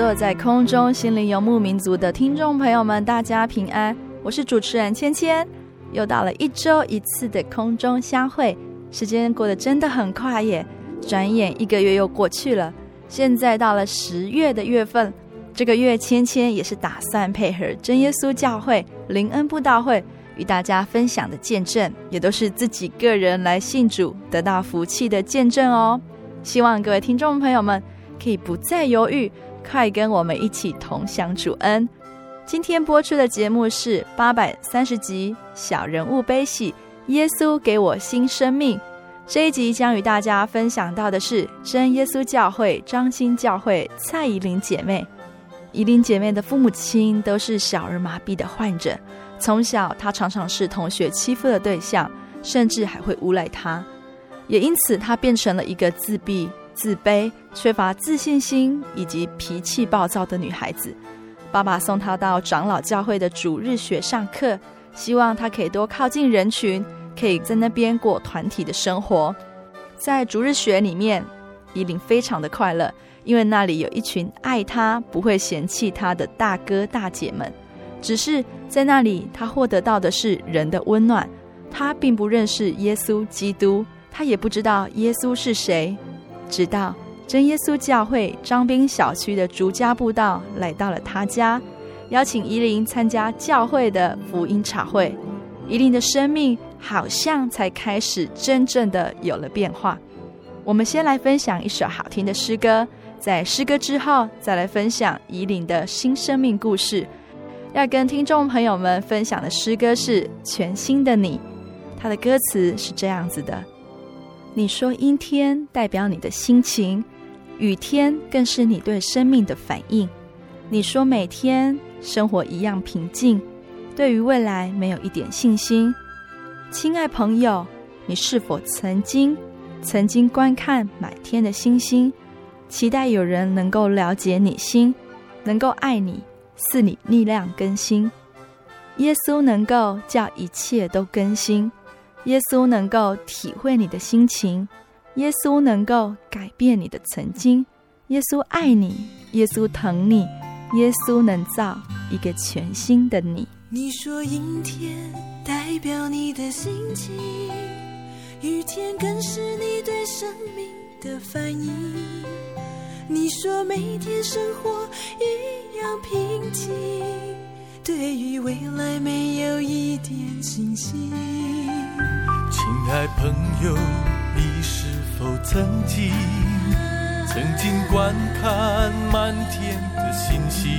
坐在空中心灵游牧民族的听众朋友们，大家平安！我是主持人芊芊，又到了一周一次的空中相会，时间过得真的很快耶，转眼一个月又过去了。现在到了十月的月份，这个月芊芊也是打算配合真耶稣教会灵恩布道会与大家分享的见证，也都是自己个人来信主得到福气的见证哦。希望各位听众朋友们可以不再犹豫。快跟我们一起同享主恩！今天播出的节目是八百三十集《小人物悲喜》，耶稣给我新生命。这一集将与大家分享到的是真耶稣教会彰心教会蔡宜玲姐妹。宜玲姐妹的父母亲都是小儿麻痹的患者，从小她常常是同学欺负的对象，甚至还会诬赖她，也因此她变成了一个自闭。自卑、缺乏自信心以及脾气暴躁的女孩子，爸爸送她到长老教会的主日学上课，希望她可以多靠近人群，可以在那边过团体的生活。在主日学里面，伊琳非常的快乐，因为那里有一群爱她、不会嫌弃她的大哥大姐们。只是在那里，她获得到的是人的温暖。她并不认识耶稣基督，她也不知道耶稣是谁。直到真耶稣教会彰滨小区的逐家步道来到了他家，邀请宜玲参加教会的福音茶会，宜玲的生命好像才开始真正的有了变化。我们先来分享一首好听的诗歌，在诗歌之后再来分享宜玲的新生命故事。要跟听众朋友们分享的诗歌是《全新的你》，它的歌词是这样子的。你说阴天代表你的心情，雨天更是你对生命的反应。你说每天生活一样平静，对于未来没有一点信心。亲爱朋友，你是否曾经曾经观看满天的星星，期待有人能够了解你心，能够爱你，赐你力量更新。耶稣能够叫一切都更新。耶稣能够体会你的心情，耶稣能够改变你的曾经，耶稣爱你，耶稣疼你，耶稣能造一个全新的你。你说阴天代表你的心情，雨天更是你对生命的反应。你说每天生活一样平静，对于未来没有一点信心。亲爱朋友，否曾经曾经观看满天的星星，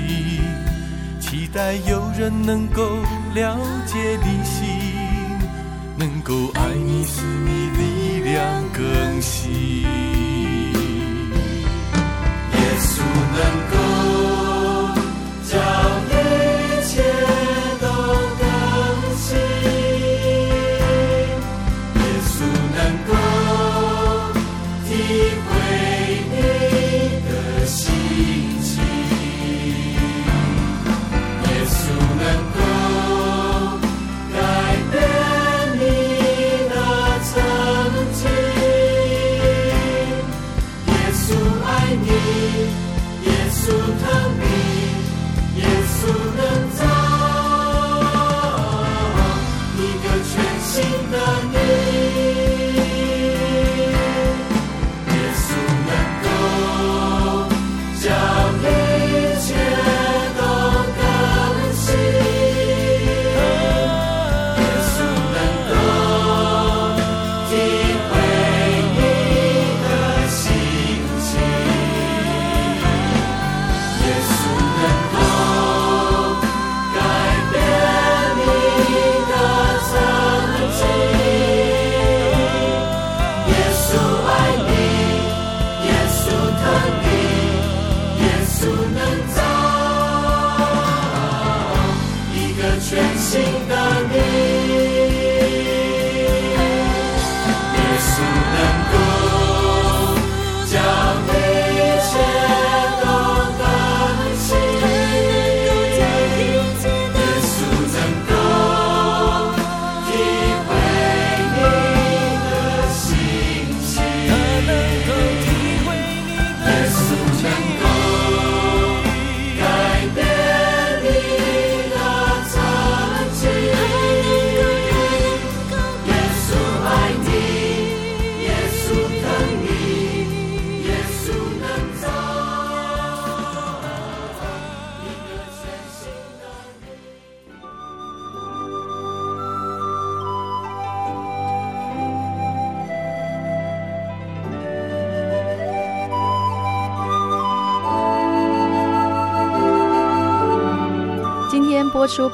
期待有人能够了解你心，能够爱你，使你力量更新。耶稣能够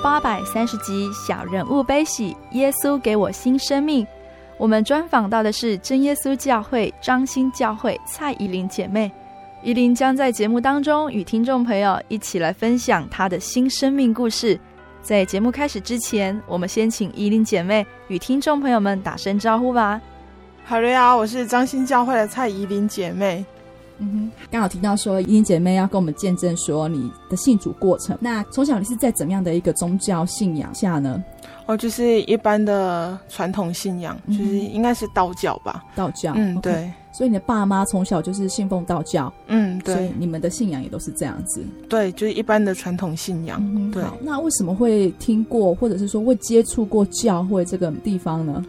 八百三十集《小人物悲喜》，耶稣给我新生命。我们专访到的是真耶稣教会彰心教会蔡依林姐妹，依林将在节目当中与听众朋友一起来分享她的新生命故事。在节目开始之前，我们先请依林姐妹与听众朋友们打声招呼吧。好嘞啊，我是彰心教会的蔡依林姐妹。嗯哼，刚好提到说，宜玲姐妹要跟我们见证说你的信主过程。那从小你是在怎么样的一个宗教信仰下呢？哦，就是一般的传统信仰，嗯、就是应该是道教吧。道教，嗯，okay, 对。所以你的爸妈从小就是信奉道教，嗯，对。所以你们的信仰也都是这样子。对，就是一般的传统信仰。嗯、对。那为什么会听过，或者是说会接触过教会这个地方呢？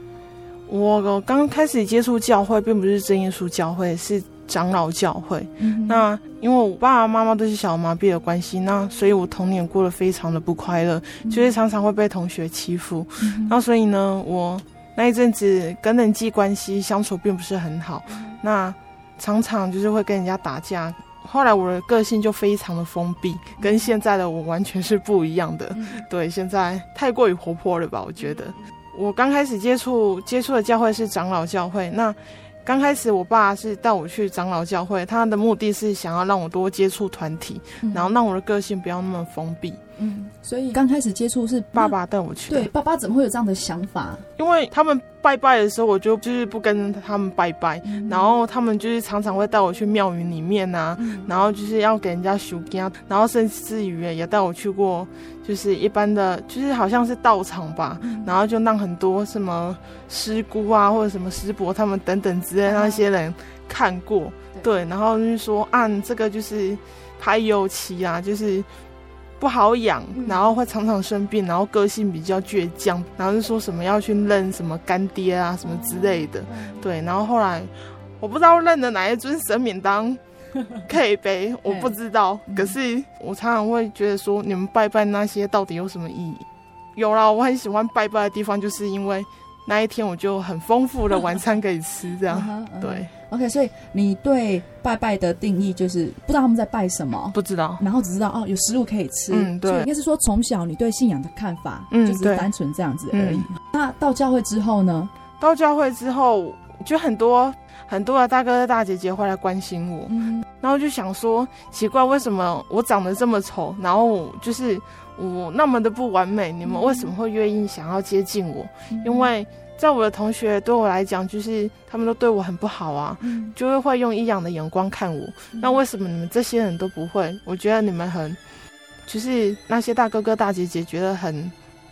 我我刚开始接触教会，并不是真耶稣教会，是。长老教会，嗯、那因为我爸爸妈妈都是小麻痹的关系，那所以我童年过得非常的不快乐，嗯、就是常常会被同学欺负，嗯、然后所以呢，我那一阵子跟人际关系相处并不是很好，嗯、那常常就是会跟人家打架。后来我的个性就非常的封闭，跟现在的我完全是不一样的。嗯、对，现在太过于活泼了吧？我觉得我刚开始接触接触的教会是长老教会，那。刚开始，我爸是带我去长老教会，他的目的是想要让我多接触团体，嗯、然后让我的个性不要那么封闭。嗯，所以刚开始接触是爸爸带我去。对，爸爸怎么会有这样的想法？因为他们拜拜的时候，我就就是不跟他们拜拜，嗯、然后他们就是常常会带我去庙宇里面啊，嗯、然后就是要给人家修家，然后甚至于也带我去过。就是一般的，就是好像是道场吧，嗯、然后就让很多什么师姑啊，或者什么师伯他们等等之类的那些人看过，啊、对，然后就是说按、啊、这个就是排油漆啊，就是不好养，嗯、然后会常常生病，然后个性比较倔强，然后就说什么要去认什么干爹啊什么之类的，嗯、对，然后后来我不知道认的哪一尊神明当。可以背，我不知道。可是我常常会觉得说，你们拜拜那些到底有什么意义？有啦，我很喜欢拜拜的地方，就是因为那一天我就很丰富的晚餐可以吃，这样。对，OK。所以你对拜拜的定义就是不知道他们在拜什么，不知道，然后只知道哦有食物可以吃。嗯，对。应该是说从小你对信仰的看法，嗯，就是单纯这样子而已。嗯、那到教会之后呢？到教会之后，就很多。很多的大哥哥大姐姐会来关心我，嗯、然后就想说奇怪，为什么我长得这么丑，然后就是我那么的不完美，你们为什么会愿意想要接近我？嗯、因为在我的同学对我来讲，就是他们都对我很不好啊，嗯、就是会用异样的眼光看我。嗯、那为什么你们这些人都不会？我觉得你们很，就是那些大哥哥大姐姐觉得很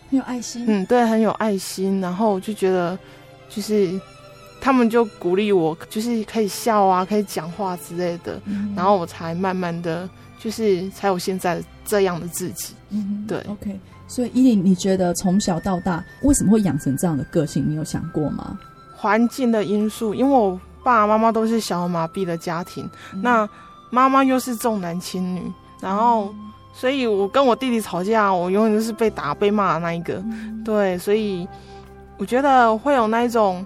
很有爱心，嗯，对，很有爱心，然后就觉得就是。他们就鼓励我，就是可以笑啊，可以讲话之类的，嗯、然后我才慢慢的就是才有现在这样的自己。嗯，对。OK，所以伊琳，你觉得从小到大为什么会养成这样的个性？你有想过吗？环境的因素，因为我爸爸妈妈都是小儿麻痹的家庭，嗯、那妈妈又是重男轻女，然后，嗯、所以我跟我弟弟吵架，我永远都是被打被骂的那一个。嗯、对，所以我觉得会有那一种。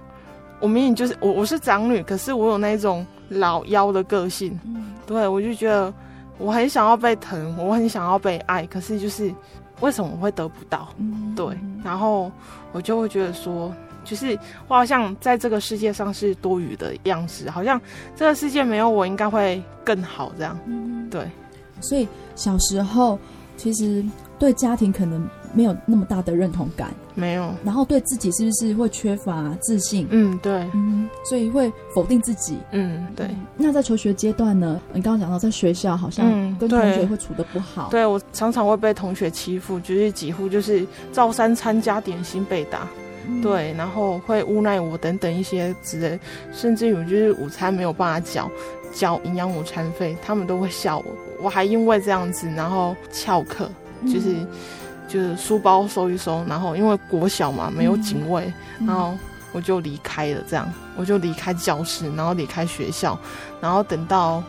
我明明就是我，我是长女，可是我有那种老妖的个性，嗯、对，我就觉得我很想要被疼，我很想要被爱，可是就是为什么我会得不到？嗯、对，然后我就会觉得说，就是我好像在这个世界上是多余的样子，好像这个世界没有我应该会更好这样，嗯、对，所以小时候其实对家庭可能。没有那么大的认同感，没有，然后对自己是不是会缺乏自信？嗯，对，嗯，所以会否定自己。嗯，对。那在求学阶段呢？你刚刚讲到在学校好像跟同学会处的不好。嗯、对，对我常常会被同学欺负，就是几乎就是照三餐加点心被打，嗯、对，然后会诬赖我等等一些之类，甚至于就是午餐没有办法缴缴营养午餐费，他们都会笑我。我还因为这样子，然后翘课，就是。嗯就是书包收一收，然后因为国小嘛，没有警卫，嗯、然后我就离开了。这样，我就离开教室，然后离开学校，然后等到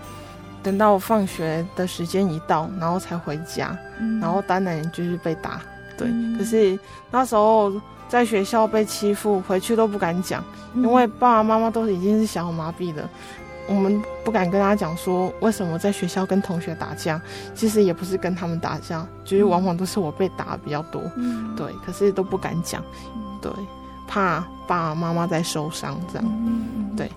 等到放学的时间一到，然后才回家。嗯、然后当然就是被打，对。嗯、可是那时候在学校被欺负，回去都不敢讲，因为爸爸妈妈都已经是小儿麻痹了。我们不敢跟大家讲说为什么在学校跟同学打架，其实也不是跟他们打架，就是往往都是我被打比较多，嗯，对，可是都不敢讲，对，怕爸爸妈妈在受伤这样，对。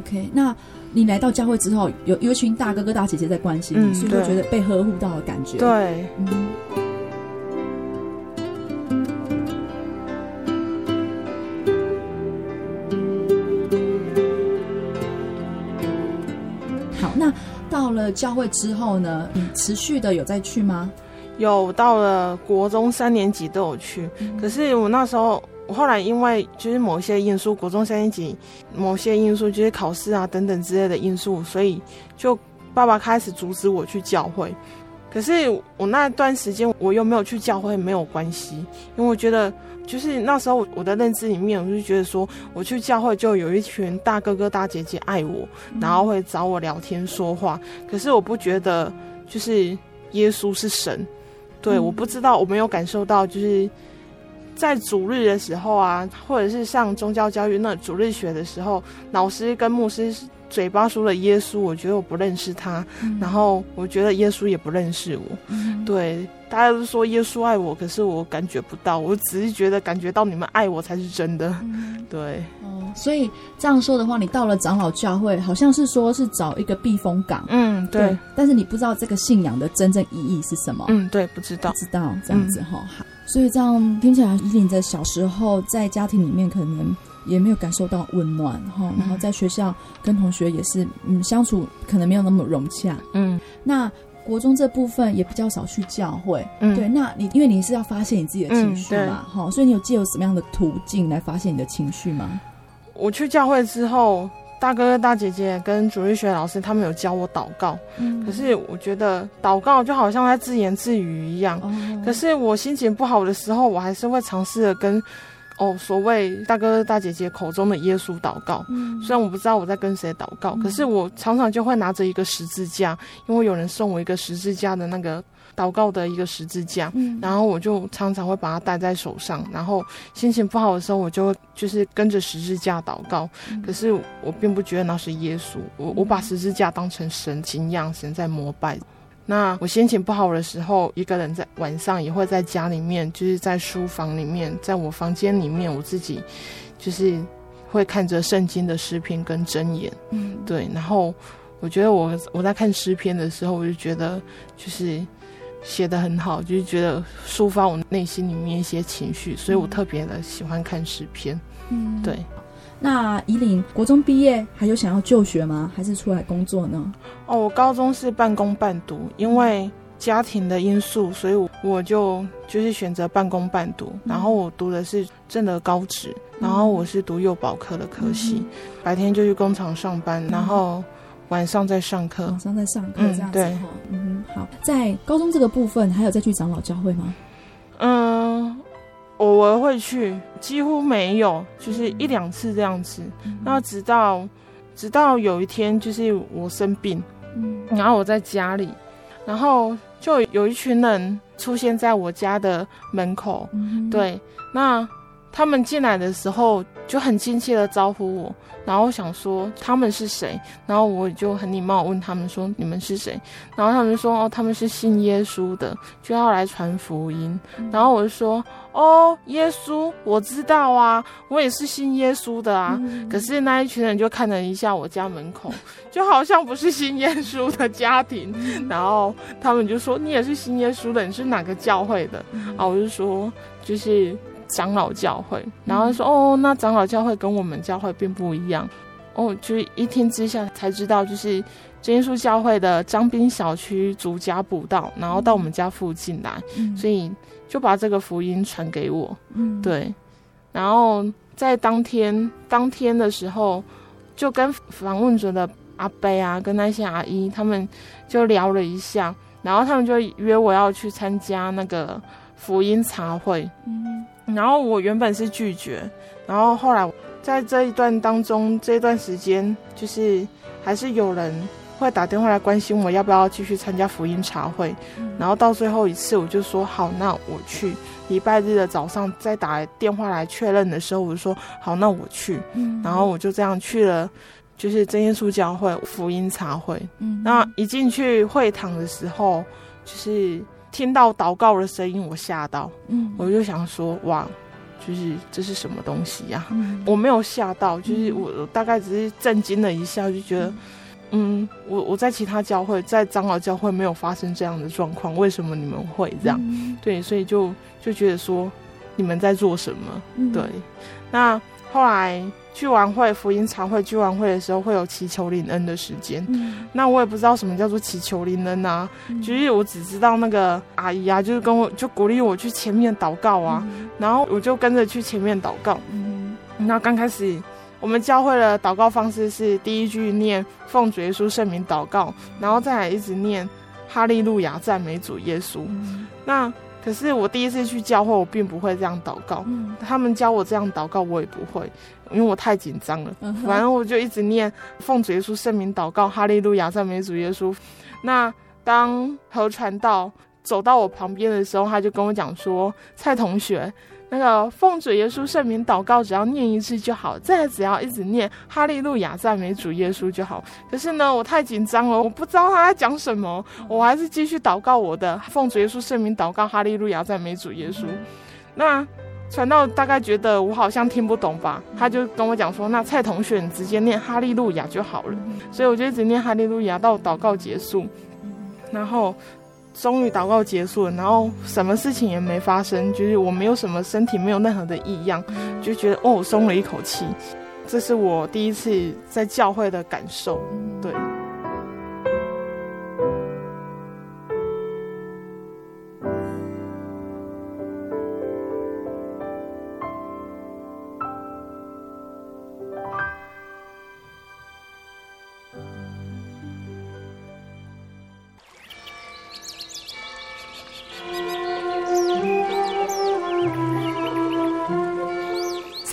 OK，那你来到教会之后，有有一群大哥哥大姐姐在关心你，嗯、所以就觉得被呵护到的感觉，对，嗯。了教会之后呢，你持续的有再去吗？有，到了国中三年级都有去。嗯、可是我那时候，我后来因为就是某些因素，国中三年级某些因素，就是考试啊等等之类的因素，所以就爸爸开始阻止我去教会。可是我那段时间我又没有去教会，没有关系，因为我觉得。就是那时候，我的认知里面，我就觉得说，我去教会就有一群大哥哥大姐姐爱我，然后会找我聊天说话。可是我不觉得，就是耶稣是神，对，我不知道，我没有感受到，就是在主日的时候啊，或者是上宗教教育那主日学的时候，老师跟牧师嘴巴说了耶稣，我觉得我不认识他，然后我觉得耶稣也不认识我，对。大家都说耶稣爱我，可是我感觉不到，我只是觉得感觉到你们爱我才是真的，嗯、对。哦，所以这样说的话，你到了长老教会，好像是说是找一个避风港，嗯，对，对。但是你不知道这个信仰的真正意义是什么，嗯，对，不知道，不知道这样子哈。所以这样听起来，依你在小时候在家庭里面可能也没有感受到温暖哈，然后在学校跟同学也是嗯相处可能没有那么融洽，嗯，那。国中这部分也比较少去教会，嗯，对。那你因为你是要发泄你自己的情绪嘛，哈、嗯，所以你有借由什么样的途径来发泄你的情绪吗？我去教会之后，大哥哥、大姐姐跟主日学老师他们有教我祷告，嗯，可是我觉得祷告就好像在自言自语一样，哦、可是我心情不好的时候，我还是会尝试的跟。哦，所谓大哥大姐姐口中的耶稣祷告，嗯，虽然我不知道我在跟谁祷告，嗯，可是我常常就会拿着一个十字架，因为有人送我一个十字架的那个祷告的一个十字架，嗯，然后我就常常会把它戴在手上，然后心情不好的时候，我就会就是跟着十字架祷告，嗯，可是我并不觉得那是耶稣，我我把十字架当成神敬仰，神在膜拜。那我心情不好的时候，一个人在晚上也会在家里面，就是在书房里面，在我房间里面，我自己就是会看着圣经的诗篇跟箴言，嗯，对。然后我觉得我我在看诗篇的时候，我就觉得就是写的很好，就是觉得抒发我内心里面一些情绪，所以我特别的喜欢看诗篇，嗯，对。那宜领国中毕业还有想要就学吗？还是出来工作呢？哦，我高中是半工半读，因为家庭的因素，所以我就就是选择半工半读。嗯、然后我读的是正德高职，然后我是读幼保科的科系，嗯、白天就去工厂上班，然后晚上再上课，晚上再上课这样子。嗯，好，在高中这个部分还有再去长老教会吗？嗯。偶尔会去，几乎没有，就是一两次这样子。嗯、然后直到，直到有一天，就是我生病，嗯、然后我在家里，然后就有一群人出现在我家的门口。嗯、对，那他们进来的时候就很亲切的招呼我。然后想说他们是谁，然后我就很礼貌问他们说，你们是谁？然后他们说哦，他们是信耶稣的，就要来传福音。然后我就说哦，耶稣我知道啊，我也是信耶稣的啊。可是那一群人就看了一下我家门口，就好像不是信耶稣的家庭。然后他们就说，你也是信耶稣的，你是哪个教会的？啊，我就说就是。长老教会，然后说哦，那长老教会跟我们教会并不一样，哦，就一听之下才知道，就是真耶稣教会的张滨小区主家补道，然后到我们家附近来，嗯、所以就把这个福音传给我，嗯，对，然后在当天当天的时候，就跟访问者的阿伯啊，跟那些阿姨他们就聊了一下，然后他们就约我要去参加那个福音茶会，嗯。然后我原本是拒绝，然后后来在这一段当中，这一段时间就是还是有人会打电话来关心我要不要继续参加福音茶会，嗯、然后到最后一次我就说好，那我去。礼拜日的早上再打电话来确认的时候，我就说好，那我去。嗯、然后我就这样去了就是真耶稣教会福音茶会。嗯，那一进去会堂的时候，就是听到祷告的声音，我吓到，嗯，我就想说，哇，就是这是什么东西呀？嗯。我没有吓到，就是我我大概只是震惊了一下，就觉得，嗯，我我在其他教会，在长老教会没有发生这样的状况，为什么你们会这样？嗯。对，所以就就觉得说，你们在做什么？嗯。对，那后来聚完会福音茶会聚完会的时候，会有祈求灵恩的时间。嗯。那我也不知道什么叫做祈求灵恩啊，嗯。就是我只知道那个阿姨啊，就是跟我就鼓励我去前面祷告啊，然后我就跟着去前面祷告。嗯。那刚开始我们教会的祷告方式是第一句念奉主耶稣圣名祷告，然后再来一直念哈利路亚赞美主耶稣。嗯。那可是我第一次去教会，我并不会这样祷告。嗯他们教我这样祷告，我也不会，因为我太紧张了。嗯反正我就一直念奉主耶稣圣名祷告，哈利路亚赞美主耶稣。那当何传道走到我旁边的时候，他就跟我讲说：“蔡同学，那个奉主耶稣圣名祷告，只要念一次就好，再只要一直念哈利路亚赞美主耶稣就好。”可是呢，我太紧张了，我不知道他在讲什么，我还是继续祷告我的奉主耶稣圣名祷告，哈利路亚赞美主耶稣。那传道大概觉得我好像听不懂吧，他就跟我讲说：“那蔡同学，你直接念哈利路亚就好了。”所以我就一直念哈利路亚到祷告结束，然后终于祷告结束了，然后什么事情也没发生，就是我没有什么身体没有任何的异样，就觉得哦，松了一口气。这是我第一次在教会的感受，对。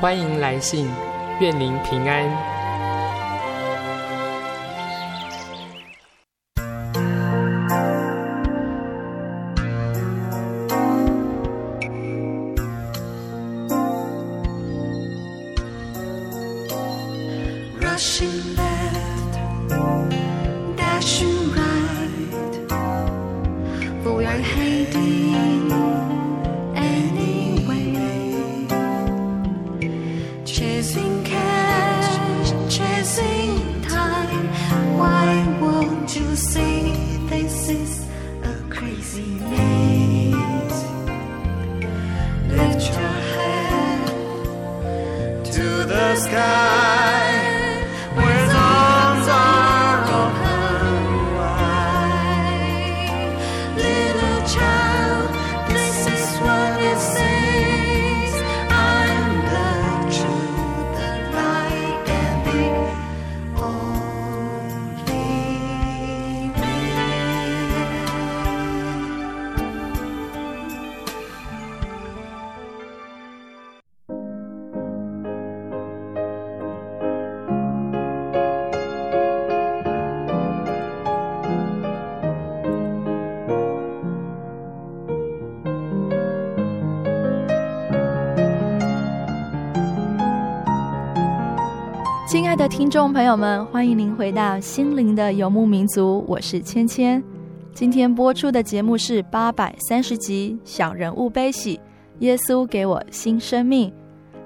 欢迎来信，愿您平安。听众朋友们，欢迎您回到心灵的游牧民族，我是芊芊。今天播出的节目是八百三十集《小人物悲喜》，耶稣给我新生命。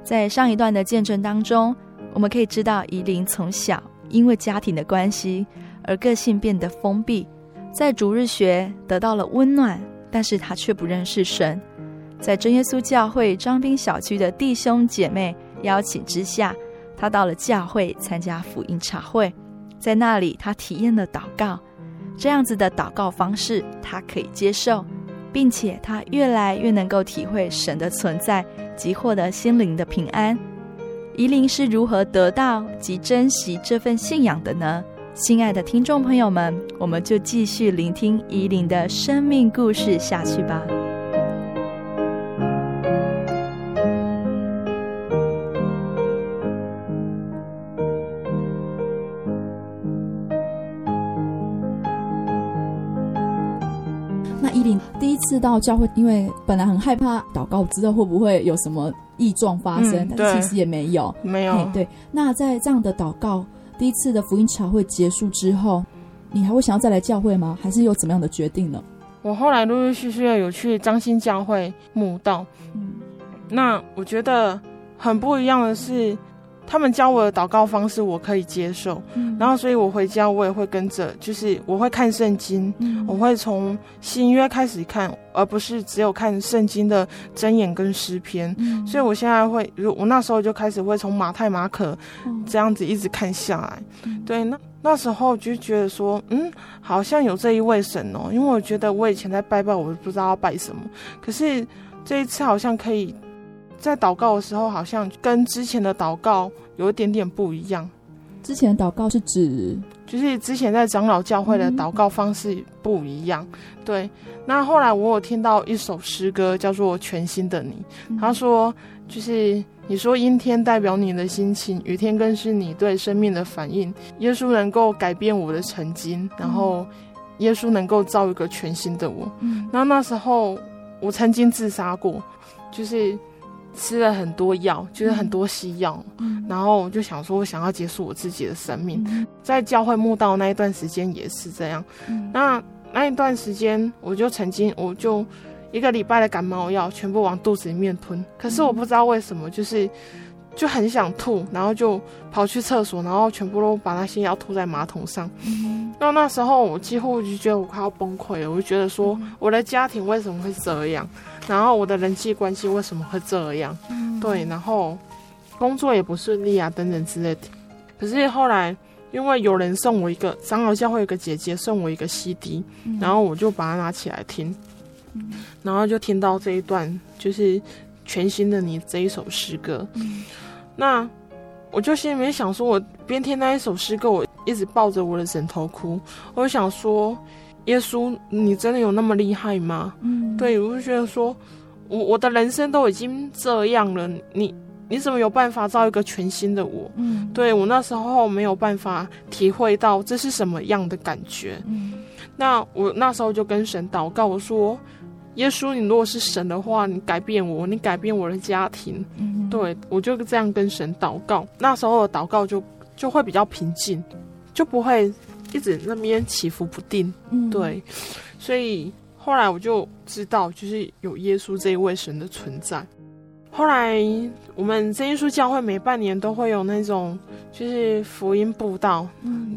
在上一段的见证当中，我们可以知道，以琳从小因为家庭的关系而个性变得封闭，在逐日学得到了温暖，但是他却不认识神。在真耶稣教会张斌小区的弟兄姐妹邀请之下，他到了教会参加福音茶会，在那里他体验了祷告，这样子的祷告方式他可以接受，并且他越来越能够体会神的存在及获得心灵的平安。宜玲是如何得到及珍惜这份信仰的呢？亲爱的听众朋友们，我们就继续聆听宜玲的生命故事下去吧。次到教会，因为本来很害怕祷告，之后会不会有什么异状发生，嗯、但其实也没有，没有。对，那在这样的祷告。第一次的福音茶会结束之后，你还会想要再来教会吗？还是有怎么样的决定呢？我后来陆陆续续的有去张新教会墓道，嗯，那我觉得很不一样的是，他们教我的祷告方式我可以接受，嗯，然后所以我回家我也会跟着，就是我会看圣经，嗯，我会从新约开始看，而不是只有看圣经的箴言跟诗篇，嗯，所以我现在会，我那时候就开始会从马太、马可这样子一直看下来，嗯，对，那那时候就觉得说，嗯，好像有这一位神哦，因为我觉得我以前在拜拜，我不知道要拜什么，可是这一次好像可以。在祷告的时候，好像跟之前的祷告有一点点不一样。之前的祷告是指，就是之前在长老教会的祷告方式不一样。嗯、对，那后来我有听到一首诗歌，叫做《全新的你》。嗯、他说，就是你说阴天代表你的心情，雨天更是你对生命的反应。耶稣能够改变我的曾经，然后耶稣能够造一个全新的我。嗯，那那时候我曾经自杀过，就是。吃了很多药，就是很多西药，嗯、然后我就想说，我想要结束我自己的生命。嗯、在教会墓道那一段时间也是这样。嗯、那那一段时间，我就曾经，我就一个礼拜的感冒药全部往肚子里面吞。可是我不知道为什么，就是就很想吐，然后就跑去厕所，然后全部都把那些药吐在马桶上。嗯、那那时候我几乎就觉得我快要崩溃了，我就觉得说，我的家庭为什么会这样？然后我的人际关系为什么会这样？嗯、对，然后工作也不顺利啊，等等之类的。可是后来，因为有人送我一个长老教会有个姐姐送我一个 CD，嗯、然后我就把它拿起来听，嗯、然后就听到这一段，就是全新的你这一首诗歌。嗯、那我就心里面想说，我边听那一首诗歌，我一直抱着我的枕头哭，我就想说。耶稣，你真的有那么厉害吗？嗯，对，我就觉得说，我我的人生都已经这样了，你你怎么有办法造一个全新的我？嗯，对，我那时候没有办法体会到这是什么样的感觉。嗯，那我那时候就跟神祷告，我说，耶稣，你如果是神的话，你改变我，你改变我的家庭。嗯，对，我就这样跟神祷告，那时候的祷告就就会比较平静，就不会。一直那边起伏不定，嗯，对，所以后来我就知道，就是有耶稣这一位神的存在。后来我们真耶稣教会每半年都会有那种，就是福音布道、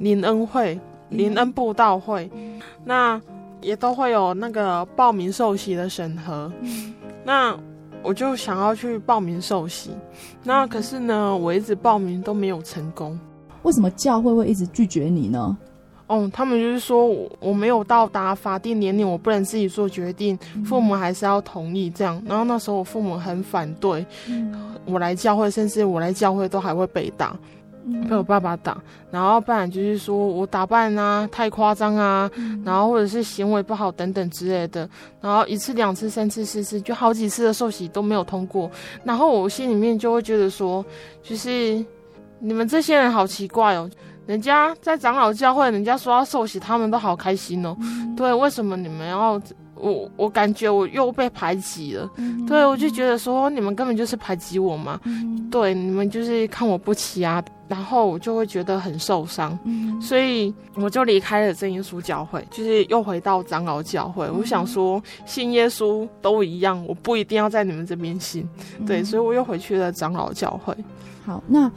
灵、嗯、恩会、灵恩布道会，嗯、那也都会有那个报名受洗的审核。嗯、那我就想要去报名受洗，那可是呢，我一直报名都没有成功。为什么教会会一直拒绝你呢？哦，他们就是说我我没有到达法定年龄，我不能自己做决定，父母还是要同意这样。然后那时候我父母很反对，我来教会，甚至我来教会都还会被打，被我爸爸打。然后不然就是说我打扮啊太夸张啊，然后或者是行为不好等等之类的。然后一次、两次、三次、四次，就好几次的受洗都没有通过。然后我心里面就会觉得说，就是你们这些人好奇怪哦。人家在长老教会，人家说要受洗，他们都好开心哦。嗯、对，为什么你们要我？我感觉我又被排挤了。嗯、对，我就觉得说你们根本就是排挤我嘛。嗯、对，你们就是看我不起啊。然后我就会觉得很受伤。嗯、所以我就离开了正耶稣教会，就是又回到长老教会。嗯、我想说，信耶稣都一样，我不一定要在你们这边信。嗯、对，所以我又回去了长老教会。好，那。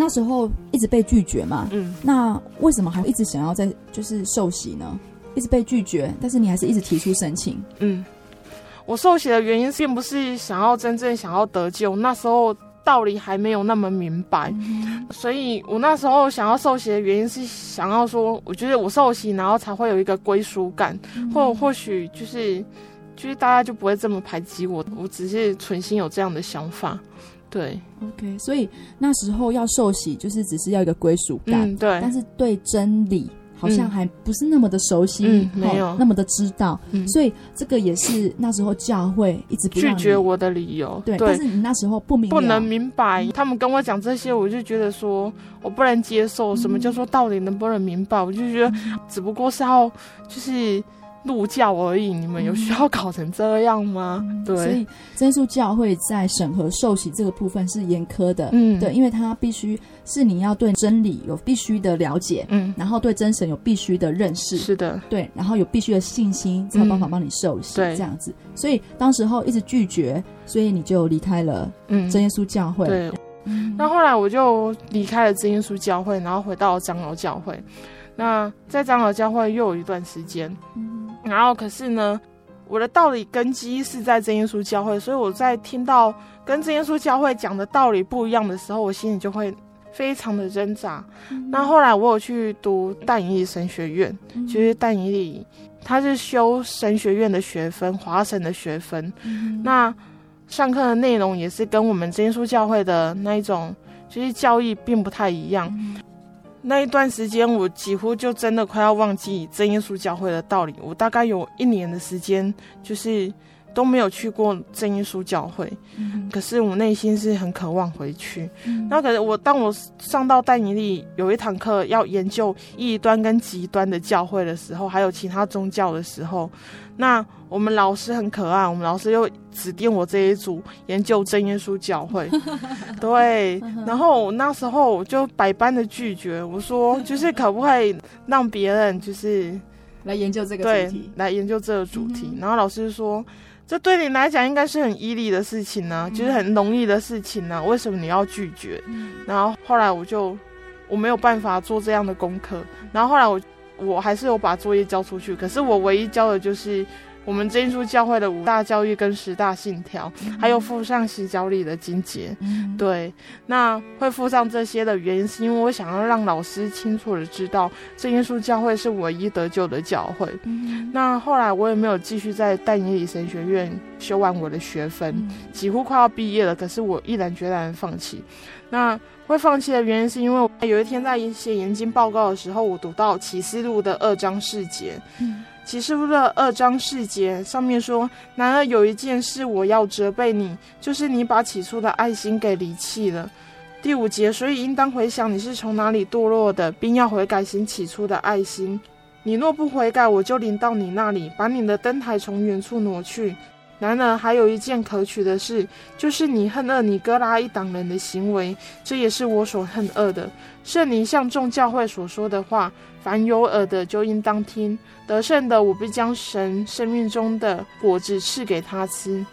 那时候一直被拒绝嘛，嗯，那为什么还一直想要在就是受洗呢？一直被拒绝，但是你还是一直提出申请，嗯，我受洗的原因并不是想要真正想要得救，那时候道理还没有那么明白，嗯、所以我那时候想要受洗的原因是想要说，我觉得我受洗，然后才会有一个归属感，嗯、或或许就是就是大家就不会这么排挤我，我只是存心有这样的想法。对，OK，所以那时候要受洗，就是只是要一个归属感，嗯，对，但是对真理。好像还不是那么的熟悉，嗯，没有那么的知道，嗯，所以这个也是那时候教会一直拒绝我的理由。对，但是你那时候不明不能明白，他们跟我讲这些，我就觉得说我不能接受。什么叫做到底能不能明白？我就觉得只不过是要就是。入教而已，你们有需要搞成这样吗？嗯、对，所以真耶稣教会在审核受洗这个部分是严苛的，嗯，对，因为它必须是你要对真理有必须的了解，嗯，然后对真神有必须的认识，是的，对，然后有必须的信心，才有办法帮你受洗，嗯，这样子。所以当时候一直拒绝，所以你就离开了嗯。真耶稣教会。对，那后来我就离开了真耶稣教会，然后回到长老教会。那在长老教会又有一段时间。然后，可是呢，我的道理根基是在真耶稣教会，所以我在听到跟真耶稣教会讲的道理不一样的时候，我心里就会非常的挣扎。嗯、那后来我有去读淡以理神学院，嗯、就是但以理，他是修神学院的学分，华神的学分。嗯、那上课的内容也是跟我们真耶稣教会的那一种，就是教义并不太一样。嗯那一段时间，我几乎就真的快要忘记真耶稣教会的道理。我大概有一年的时间，就是都没有去过真耶稣教会。嗯、可是我内心是很渴望回去。嗯、那可是我当我上到戴尼利有一堂课要研究异端跟极端的教会的时候，还有其他宗教的时候，那我们老师很可爱，我们老师又指定我这一组研究真耶稣教会。对，然后我那时候我就百般的拒绝，我说就是可不可以让别人就是来研究这个主题，来研究这个主题。然后老师说，这对你来讲应该是很伊利的事情呢，就是很容易的事情呢，为什么你要拒绝？然后后来我就我没有办法做这样的功课，然后后来我。我还是有把作业交出去，可是我唯一交的就是我们真耶稣教会的五大教育跟十大信条，嗯、还有附上洗脚礼的经节。嗯、对，那会附上这些的原因，是因为我想要让老师清楚的知道，这耶稣教会是唯一得救的教会。嗯、那后来我也没有继续在但以理神学院修完我的学分，嗯、几乎快要毕业了，可是我毅然决然放弃。那会放弃的原因是因为有一天在写研究报告的时候，我读到启示录的二章四节。嗯，启示录二章四节上面说：“男儿有一件事我要责备你，就是你把起初的爱心给离弃了。”第五节，所以应当回想你是从哪里堕落的，并要悔改行起初的爱心。你若不悔改，我就临到你那里，把你的灯台从远处挪去。然而还有一件可取的事，就是你恨恶尼哥拉一党人的行为，这也是我所恨恶的。圣灵向众教会所说的话，凡有耳的就应当听。得胜的，我必将神生命中的果子赐给他吃。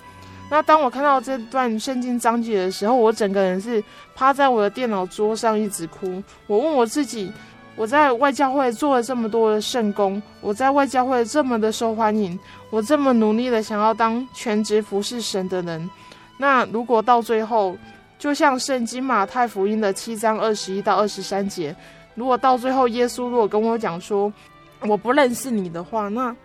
那当我看到这段圣经章节的时候，我整个人是趴在我的电脑桌上一直哭。我问我自己。我在外教会做了这么多的圣工，我在外教会这么的受欢迎，我这么努力的想要当全职服侍神的人，那如果到最后，就像圣经马太福音的七章二十一到二十三节，如果到最后耶稣如果跟我讲说我不认识你的话，那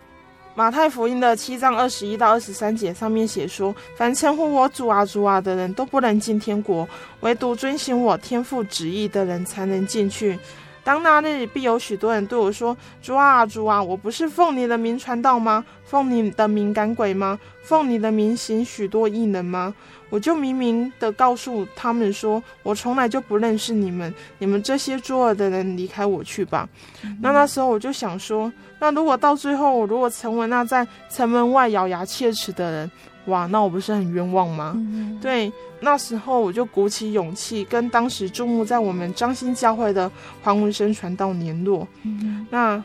马太福音的七章二十一到二十三节上面写说，凡称呼我主啊主啊的人都不能进天国，唯独遵行我天父旨意的人才能进去。当那日，必有许多人对我说：“主啊，主啊，我不是奉你的名传道吗？奉你的名赶鬼吗？奉你的名行许多异能吗？”我就明明的告诉他们说：“我从来就不认识你们，你们这些作恶的人，离开我去吧。嗯”那那时候我就想说：“那如果到最后，我如果成为那在城门外咬牙切齿的人，哇，那我不是很冤枉吗？”嗯、对。那时候我就鼓起勇气，跟当时注目在我们张新教会的黄文生传道联络。嗯、那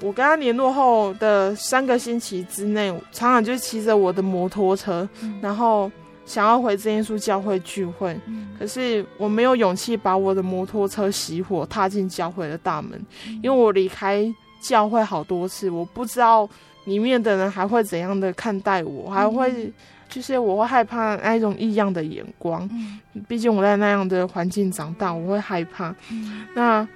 我跟他联络后的三个星期之内，常常就骑着我的摩托车，嗯、然后想要回真耶稣教会聚会。嗯、可是我没有勇气把我的摩托车熄火，踏进教会的大门，嗯、因为我离开教会好多次，我不知道里面的人还会怎样的看待我，还会。嗯就是我会害怕那一种异样的眼光，嗯、毕竟我在那样的环境长大，我会害怕。嗯、那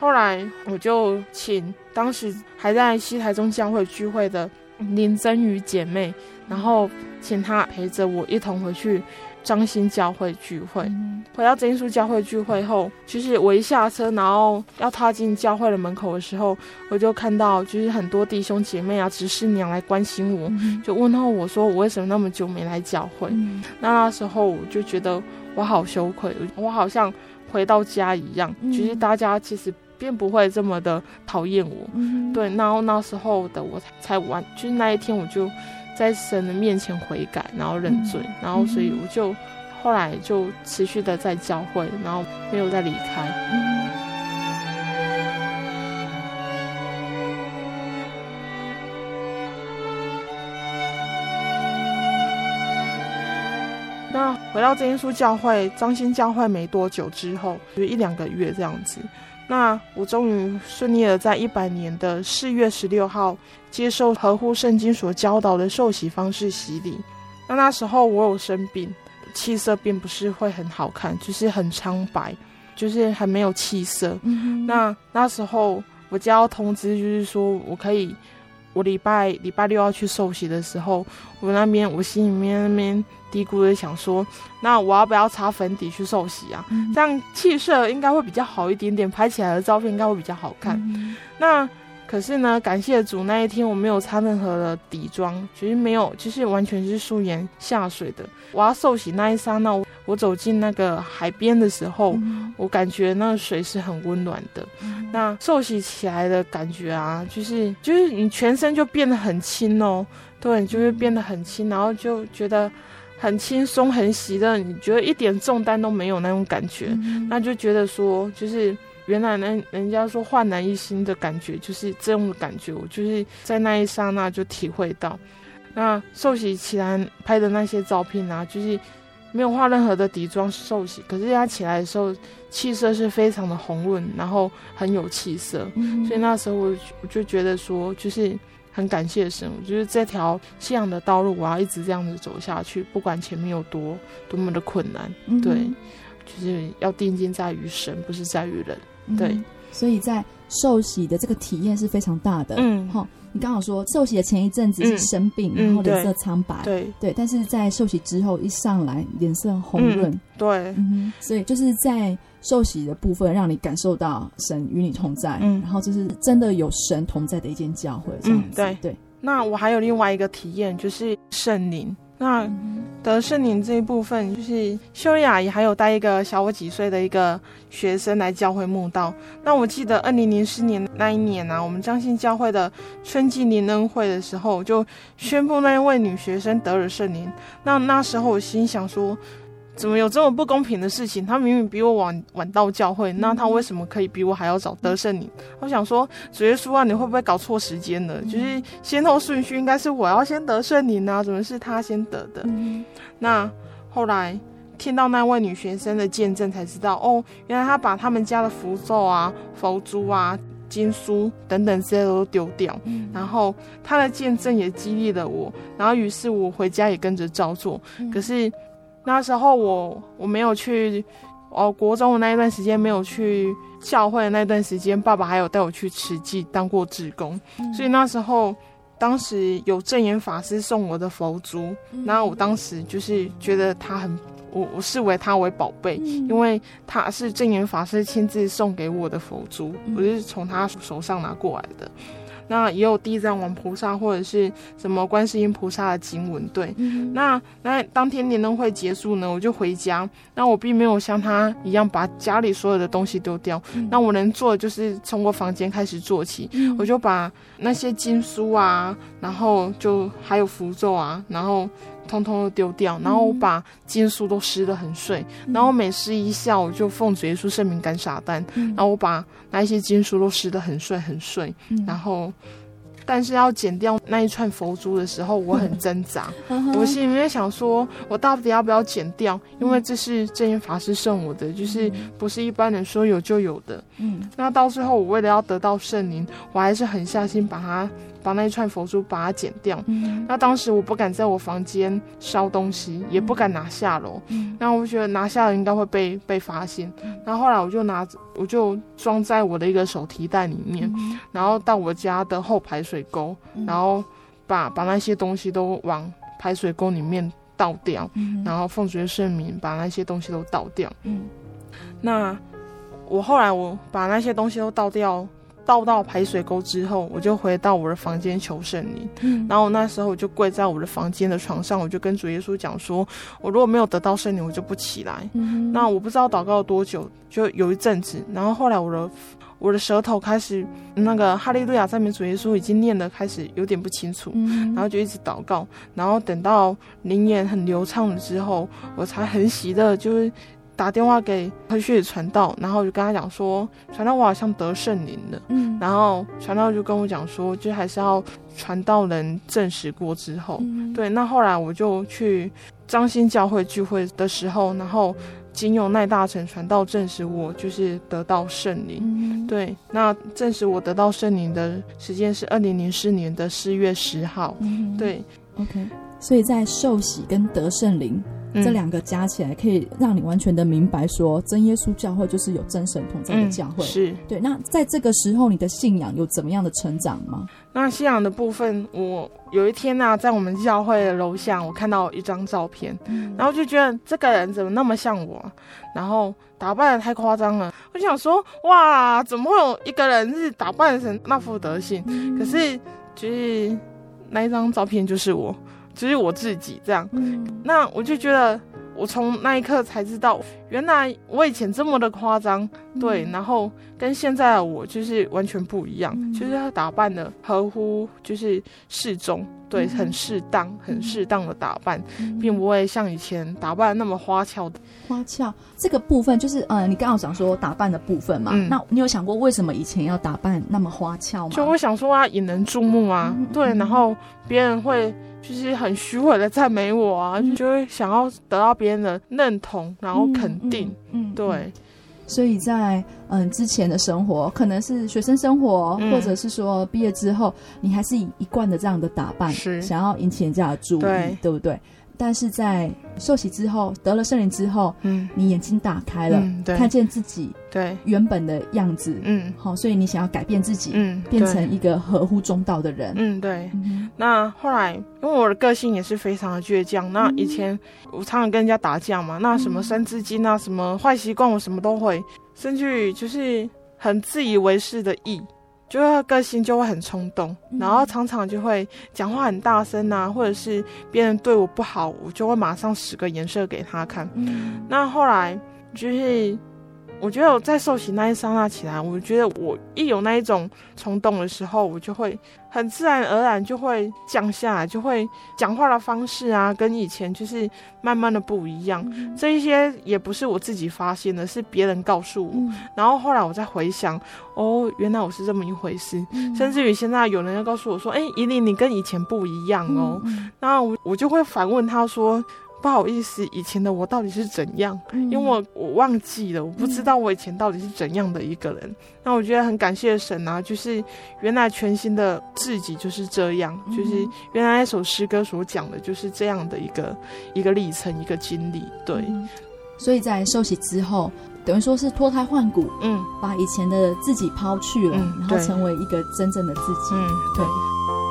后来我就请当时还在西台中教会聚会的林真宇姐妹然后请他陪着我一同回去张新教会聚会。嗯、回到真耶稣教会聚会后，就是我一下车，然后要踏进教会的门口的时候，我就看到就是很多弟兄姐妹啊、执事娘来关心我，嗯、就问候我说我为什么那么久没来教会。嗯、那那时候我就觉得我好羞愧，我好像回到家一样。嗯、就是大家其实。并不会这么的讨厌我，嗯、对。然后那时候的我才完，就是那一天我就在神的面前悔改，然后认罪，嗯、然后所以我就后来就持续的在教会，然后没有再离开。嗯、那回到真耶稣教会，张新教会没多久之后，就一两个月这样子。那我终于顺利的在一百年的四月十六号接受合乎圣经所教导的受洗方式洗礼。那那时候我有生病，气色并不是会很好看，就是很苍白，就是很没有气色。嗯、那那时候我接到通知，就是说我可以。我礼拜礼拜六要去受洗的时候，我那边我心里面那边嘀咕着想说，那我要不要擦粉底去受洗啊？嗯、这样气色应该会比较好一点点，拍起来的照片应该会比较好看。嗯、那可是呢，感谢主，那一天我没有擦任何的底妆，其实没有，其实完全是素颜下水的。我要受洗那一刹那，我走进那个海边的时候，嗯、我感觉那个水是很温暖的。嗯、那受洗起来的感觉啊，就是就是你全身就变得很轻哦，对，就会变得很轻，然后就觉得很轻松、很喜乐，你觉得一点重担都没有那种感觉，嗯、那就觉得说就是。原来人人家说焕然一新的感觉就是这种感觉，我就是在那一刹那就体会到。那受洗起来拍的那些照片啊，就是没有化任何的底妆受洗，可是他起来的时候气色是非常的红润，然后很有气色。嗯、所以那时候我我就觉得说，就是很感谢神，我觉得这条信仰的道路我要一直这样子走下去，不管前面有多多么的困难，嗯、对，就是要定睛在于神，不是在于人。对、嗯，所以在受洗的这个体验是非常大的。嗯，好，你刚好说受洗的前一阵子是生病，嗯、然后脸色苍白，对。对，但是在受洗之后一上来脸色红润、嗯，对，嗯，所以就是在受洗的部分让你感受到神与你同在，嗯，然后这是真的有神同在的一间教会，这样子，对。那我还有另外一个体验就是圣灵。那得圣灵这一部分，就是修丽阿姨还有带一个小我几岁的一个学生来教会墓道。那我记得二零零四年那一年啊，我们彰信教会的春季灵恩会的时候，就宣布那一位女学生得了圣灵。那那时候我心想说。怎么有这么不公平的事情？他明明比我晚晚到教会，那他为什么可以比我还要早得胜你？我想说，主耶稣啊，你会不会搞错时间了？就是先后顺序应该是我要先得圣灵啊，怎么是他先得的？那后来听到那位女学生的见证，才知道哦，原来她把他们家的符咒啊、佛珠啊、经书等等这些都丢掉。然后她的见证也激励了我，然后于是我回家也跟着照做。可是。那时候我我没有去，哦，国中的那一段时间没有去教会的那段时间，爸爸还有带我去慈济当过志工，嗯、所以那时候当时有正言法师送我的佛珠，然后我当时就是觉得他很，我我视为他为宝贝，嗯、因为他是正言法师亲自送给我的佛珠，嗯、我就是从他手上拿过来的。那也有地藏王菩萨或者是什么观世音菩萨的经文，对。嗯、那那当天联灯会结束呢，我就回家。那我并没有像他一样把家里所有的东西丢掉。嗯、那我能做的就是从我房间开始做起。嗯、我就把那些经书啊，然后就还有符咒啊，然后。通通都丢掉，然后我把经书都撕得很碎，嗯、然后每撕一下，我就奉主耶稣圣名赶傻蛋，嗯、然后我把那一些经书都撕得很碎很碎，嗯、然后，但是要剪掉那一串佛珠的时候，我很挣扎，嗯、我心里面想说，我到底要不要剪掉？因为这是正言法师送我的，就是不是一般人说有就有的。嗯，那到最后，我为了要得到圣灵，我还是狠下心把它。把那一串佛珠把它剪掉。嗯、那当时我不敢在我房间烧东西，也不敢拿下楼。嗯、那我觉得拿下楼应该会被被发现。然后后来我就拿，我就装在我的一个手提袋里面，嗯、然后到我家的后排水沟，然后把把那些东西都往排水沟里面倒掉，嗯然后奉主的圣名把那些东西都倒掉。嗯那我后来我把那些东西都倒掉，倒到排水沟之后，我就回到我的房间求圣灵。嗯然后我那时候我就跪在我的房间的床上，我就跟主耶稣讲说，我如果没有得到圣灵，我就不起来。嗯那我不知道祷告了多久，就有一阵子，然后后来我的我的舌头开始那个哈利路亚赞美主耶稣已经念的开始有点不清楚，嗯然后就一直祷告，然后等到灵言很流畅了之后，我才很喜乐，就是打电话给科学传道，然后我就跟他讲说，传道我好像得圣灵了，嗯。然后传道就跟我讲说，就还是要传道人证实过之后，嗯。对，那后来我就去张新教会聚会的时候，然后仅有赖大成传道证实我就是得到圣灵。嗯。对，那证实我得到圣灵的时间是二零零四年的四月十号。嗯。对，OK，所以在受洗跟得圣灵。嗯这两个加起来，可以让你完全的明白说，真耶稣教会就是有真神同在的教会。嗯、是对。那在这个时候，你的信仰有怎么样的成长吗？那信仰的部分，我有一天呢、啊，在我们教会的楼下，我看到一张照片，嗯然后就觉得这个人怎么那么像我，然后打扮的太夸张了。我想说，哇，怎么会有一个人是打扮成那副德行？嗯可是就是那一张照片就是我，就是我自己这样。嗯。那我就觉得，我从那一刻才知道，原来我以前这么的夸张，对，然后跟现在的我就是完全不一样，嗯。就是他打扮的合乎就是适中，对，嗯。很适当，很适当的打扮，嗯。并不会像以前打扮得那么花俏的。花俏。这个部分，就是呃，你刚刚讲说打扮的部分嘛，嗯。那你有想过为什么以前要打扮那么花俏吗？就我想说啊，引人注目啊，嗯对，然后别人会就是很虚伪的赞美我啊，嗯。就会想要得到别人的认同，然后肯定，嗯，嗯，嗯对。所以在嗯之前的生活，可能是学生生活，嗯。或者是说毕业之后，你还是以一贯的这样的打扮，是。想要引起人家的注意，对不对？但是在受洗之后，得了圣灵之后，嗯，你眼睛打开了，嗯对。看见自己对，原本的样子，嗯。好，所以你想要改变自己，嗯，变成一个合乎中道的人。嗯对。嗯那后来，因为我的个性也是非常的倔强。那以前我常常跟人家打架嘛，那什么三字经啊，什么坏习惯，我什么都会，甚至于就是很自以为是的义，就是个性就会很冲动，然后常常就会讲话很大声啊，或者是别人对我不好，我就会马上使个颜色给他看。嗯那后来就是，我觉得我在受洗那一刹那起来，我觉得我一有那一种冲动的时候，我就会很自然而然就会降下来，就会讲话的方式啊，跟以前就是慢慢的不一样。这一些也不是我自己发现的，是别人告诉我。嗯然后后来我再回想，哦，原来我是这么一回事。嗯甚至于现在有人要告诉我说，哎，怡琳，你跟以前不一样哦。嗯那我我就会反问他说。不好意思，以前的我到底是怎样？嗯因为我我忘记了，我不知道我以前到底是怎样的一个人。那我觉得很感谢神啊，就是原来全新的自己就是这样，嗯就是原来那首诗歌所讲的就是这样的一个一个历程，一个经历。对，嗯所以在休息之后，等于说是脱胎换骨，嗯把以前的自己抛去了，嗯然后成为一个真正的自己。嗯，对。那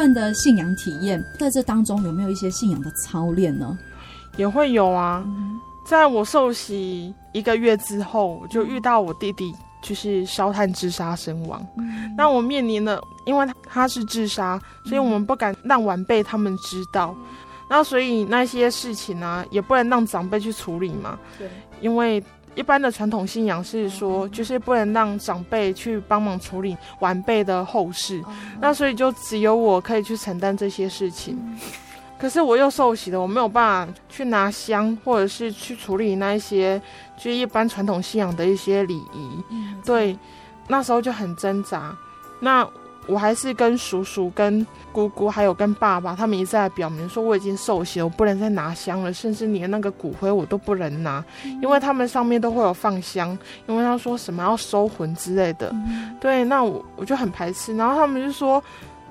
份的信仰体验，在这当中有没有一些信仰的操练呢？也会有啊。嗯在我受洗一个月之后，我就遇到我弟弟，就是烧炭自杀身亡。嗯那我面临了，因为他他是自杀，所以我们不敢让晚辈他们知道。那所以那些事情呢、也不能让长辈去处理嘛。对，因为一般的传统信仰是说，就是不能让长辈去帮忙处理晚辈的后事。那所以就只有我可以去承担这些事情。可是我又受洗了，我没有办法去拿香，或者是去处理那一些，就是一般传统信仰的一些礼仪。对，那时候就很挣扎。那我还是跟叔叔、跟姑姑，还有跟爸爸，他们一再表明说我已经受洗了，我不能再拿香了，甚至连那个骨灰我都不能拿，因为他们上面都会有放香，因为他说什么要收魂之类的。对，那我我就很排斥，然后他们就说。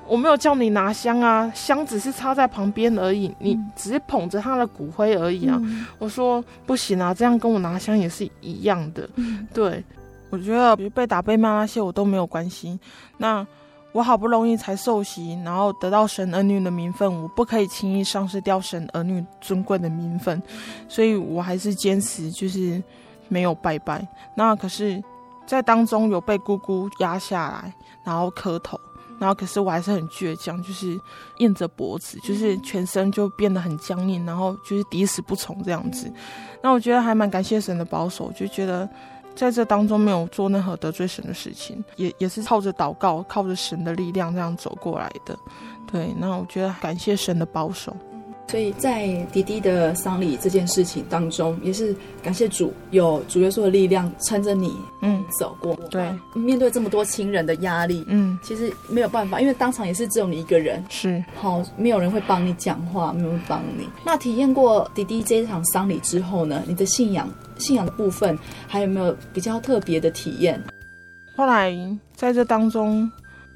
我没有叫你拿香啊，香只是插在旁边而已，你只是捧着他的骨灰而已啊。嗯、我说不行啊，这样跟我拿香也是一样的。嗯、对，我觉得被打被骂那些我都没有关系。那我好不容易才受洗，然后得到神儿女的名分，我不可以轻易丧失掉神儿女尊贵的名分，所以我还是坚持就是没有拜拜。那可是，在当中有被姑姑压下来，然后磕头，然后可是我还是很倔强，就是硬着脖子，就是全身就变得很僵硬，然后就是抵死不从这样子。那我觉得还蛮感谢神的保守，就觉得。在这当中没有做任何得罪神的事情，也也是靠着祷告，靠着神的力量这样走过来的。对，那我觉得感谢神的保守。所以在弟弟的丧礼这件事情当中，也是感谢主，有主耶稣的力量撑着你，嗯，走过。对，面对这么多亲人的压力，嗯，其实没有办法，因为当场也是只有你一个人，是好，没有人会帮你讲话，没有人帮你。那体验过弟弟这一场丧礼之后呢？你的信仰，信仰的部分还有没有比较特别的体验？后来在这当中。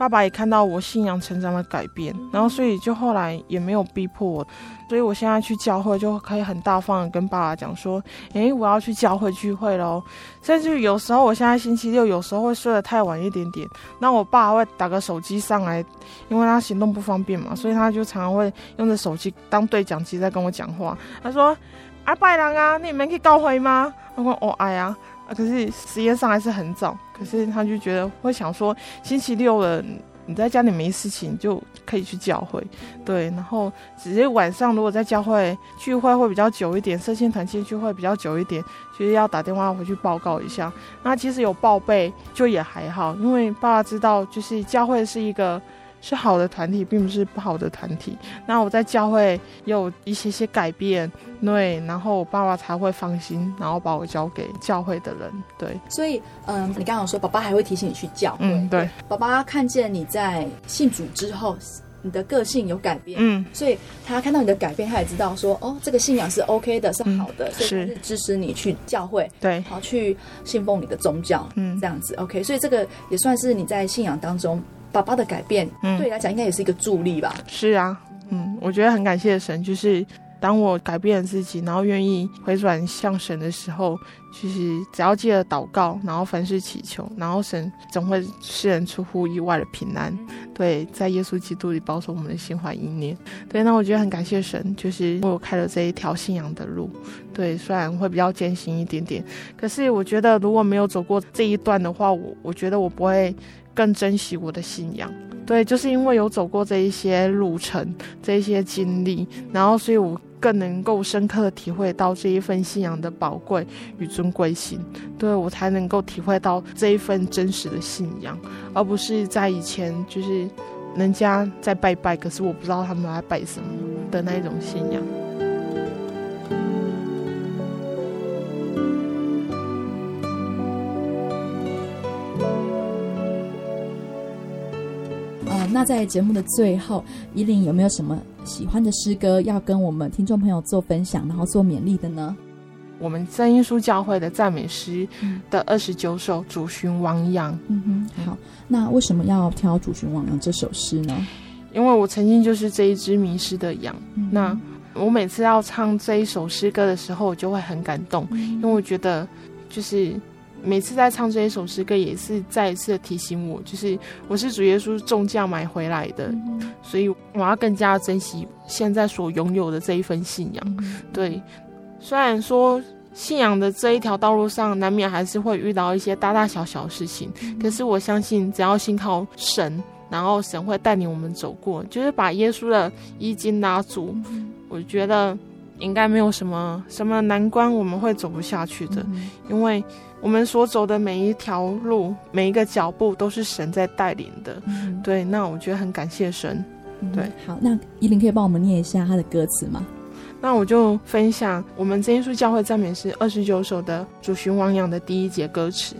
爸爸也看到我信仰成长的改变，然后所以就后来也没有逼迫我，所以我现在去教会就可以很大方的跟爸爸讲说，诶，我要去教会聚会喽。甚至有时候我现在星期六有时候会睡得太晚一点点，那我爸会打个手机上来，因为他行动不方便嘛，所以他就常常会用着手机当对讲机在跟我讲话。他说：“阿拜郎啊，你们可以教会吗？”我说：“哦，哎呀。”，啊可是时间上还是很早，可是他就觉得会想说，星期六了，你在家里没事情就可以去教会，对，然后只是晚上如果在教会聚会会比较久一点，社青团契聚会比较久一点，就是要打电话回去报告一下。那其实有报备就也还好，因为爸爸知道就是教会是一个。是好的团体，并不是不好的团体。那我在教会有一些些改变，对，然后我爸爸才会放心，然后把我交给教会的人，对。所以，嗯，你刚刚说爸爸还会提醒你去教会，嗯，对。爸爸看见你在信主之后，你的个性有改变，嗯，所以他看到你的改变，他也知道说，哦，这个信仰是 OK 的，是好的，嗯、所以是支持你去教会，对，好去信奉你的宗教，嗯，这样子 OK。所以这个也算是你在信仰当中。爸爸的改变，嗯，对你来讲应该也是一个助力吧？是啊，嗯，我觉得很感谢神，就是当我改变了自己，然后愿意回转向神的时候，其实只要记得祷告，然后凡事祈求，然后神总会施人出乎意外的平安。对，在耶稣基督里保守我们的心怀意念。对，那我觉得很感谢神，就是为我开了这一条信仰的路。对，虽然会比较艰辛一点点，可是我觉得如果没有走过这一段的话，我我觉得我不会。更珍惜我的信仰，对，就是因为有走过这一些路程，这一些经历，然后所以我更能够深刻的体会到这一份信仰的宝贵与尊贵性，对，我才能够体会到这一份真实的信仰，而不是在以前就是人家在拜拜，可是我不知道他们在拜什么的那一种信仰。那在节目的最后，依琳有没有什么喜欢的诗歌要跟我们听众朋友做分享，然后做勉励的呢？我们真耶稣教会的赞美诗的二十九首《主寻亡羊》。嗯哼，好。那为什么要挑《主寻亡羊》这首诗呢？因为我曾经就是这一只迷失的羊。嗯、那我每次要唱这一首诗歌的时候，我就会很感动，嗯、因为我觉得就是。每次在唱这一首诗歌，也是再一次的提醒我，就是我是主耶稣重价买回来的，嗯、所以我要更加珍惜现在所拥有的这一份信仰。嗯、对，虽然说信仰的这一条道路上，难免还是会遇到一些大大小小的事情，嗯、可是我相信，只要信靠神，然后神会带领我们走过，就是把耶稣的衣襟拉住，嗯、我觉得应该没有什么什么难关我们会走不下去的，嗯、因为。我们所走的每一条路，每一个脚步，都是神在带领的。嗯、对，那我觉得很感谢神。嗯、对，好，那依琳可以帮我们念一下他的歌词吗？那我就分享我们真耶稣教会赞美诗二十九首的《主寻亡羊》的第一节歌词：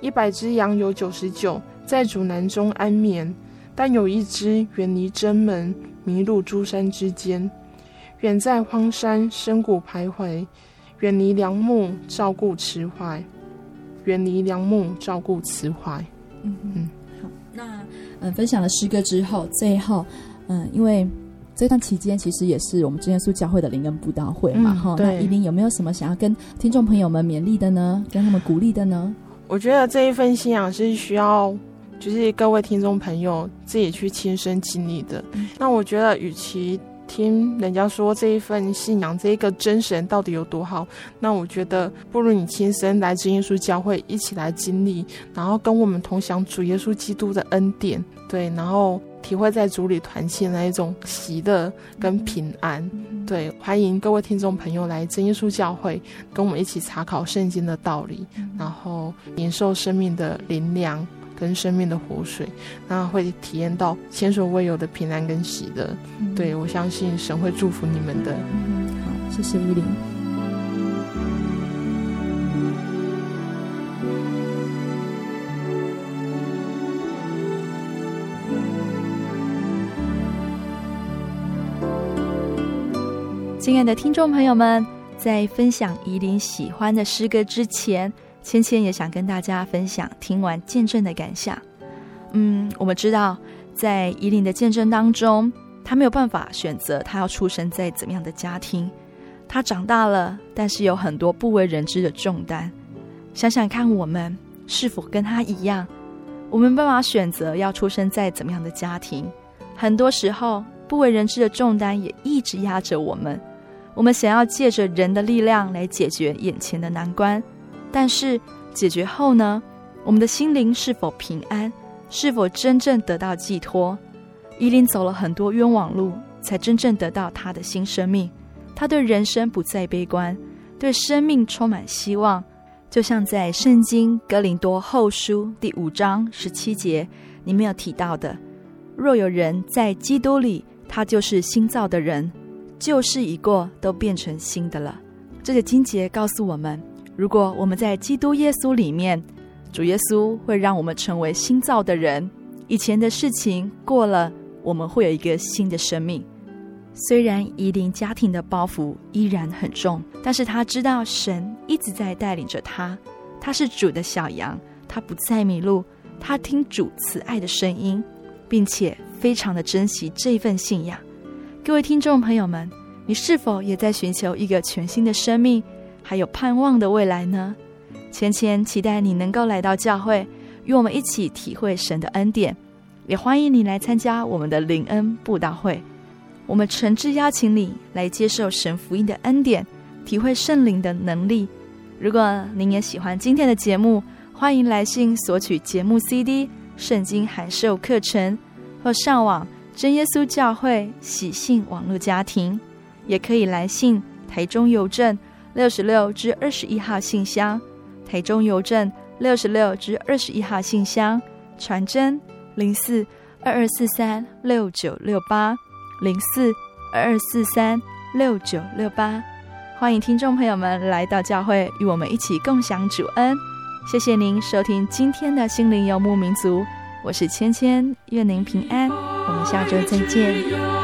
一百只羊有九十九在主南中安眠，但有一只远离真门，迷路诸山之间，远在荒山深谷徘徊，远离良牧照顾慈怀。远离良木，照顾慈怀。嗯嗯，好。那嗯分享了诗歌之后，最后嗯，因为这段期间其实也是我们真耶稣教会的灵恩布道会嘛，哈、嗯。那依琳有没有什么想要跟听众朋友们勉励的呢？跟他们鼓励的呢？我觉得这一份信仰是需要，就是各位听众朋友自己去亲身经历的。嗯、那我觉得，与其听人家说这一份信仰，这一个真神到底有多好，那我觉得不如你亲身来真耶稣教会一起来经历，然后跟我们同享主耶稣基督的恩典，对，然后体会在主里团契那一种喜乐跟平安。对，欢迎各位听众朋友来真耶稣教会，跟我们一起查考圣经的道理，然后领受生命的灵粮跟生命的活水，那会体验到前所未有的平安跟喜乐。对，我相信神会祝福你们的。好，谢谢依琳。亲爱的听众朋友们，在分享怡琳喜欢的诗歌之前，芊芊也想跟大家分享听完见证的感想。嗯，我们知道，在宜琳的见证当中，她没有办法选择她要出生在怎么样的家庭，她长大了，但是有很多不为人知的重担。想想看，我们是否跟她一样？我们没办法选择要出生在怎么样的家庭，很多时候不为人知的重担也一直压着我们。我们想要借着人的力量来解决眼前的难关，但是解决后呢？我们的心灵是否平安？是否真正得到寄托？伊琳走了很多冤枉路，才真正得到他的新生命。他对人生不再悲观，对生命充满希望。就像在圣经哥林多后书第五章十七节里面有提到的：“若有人在基督里，他就是新造的人。”旧事已过，都变成新的了。这个经节告诉我们，如果我们在基督耶稣里面，主耶稣会让我们成为新造的人。以前的事情过了，我们会有一个新的生命。虽然宜琳家庭的包袱依然很重，但是他知道神一直在带领着他。他是主的小羊，他不再迷路。他听主慈爱的声音，并且非常的珍惜这份信仰。各位听众朋友们，你是否也在寻求一个全新的生命，还有盼望的未来呢？芊芊期待你能够来到教会，与我们一起体会神的恩典，也欢迎你来参加我们的灵恩布道会。我们诚挚邀请你来接受神福音的恩典，体会圣灵的能力。如果您也喜欢今天的节目，欢迎来信索取节目 CD、圣经函授课程，或上网。真耶稣教会喜信网络家庭，也可以来信台中邮政六十六至二十一号信箱，台中邮政六十六至二十一号信箱，传真零四二二四三六九六八零四二二四三六九六八，欢迎听众朋友们来到教会，与我们一起共享主恩。谢谢您收听今天的心灵游牧民族。我是芊芊，愿您平安，我们下周再见。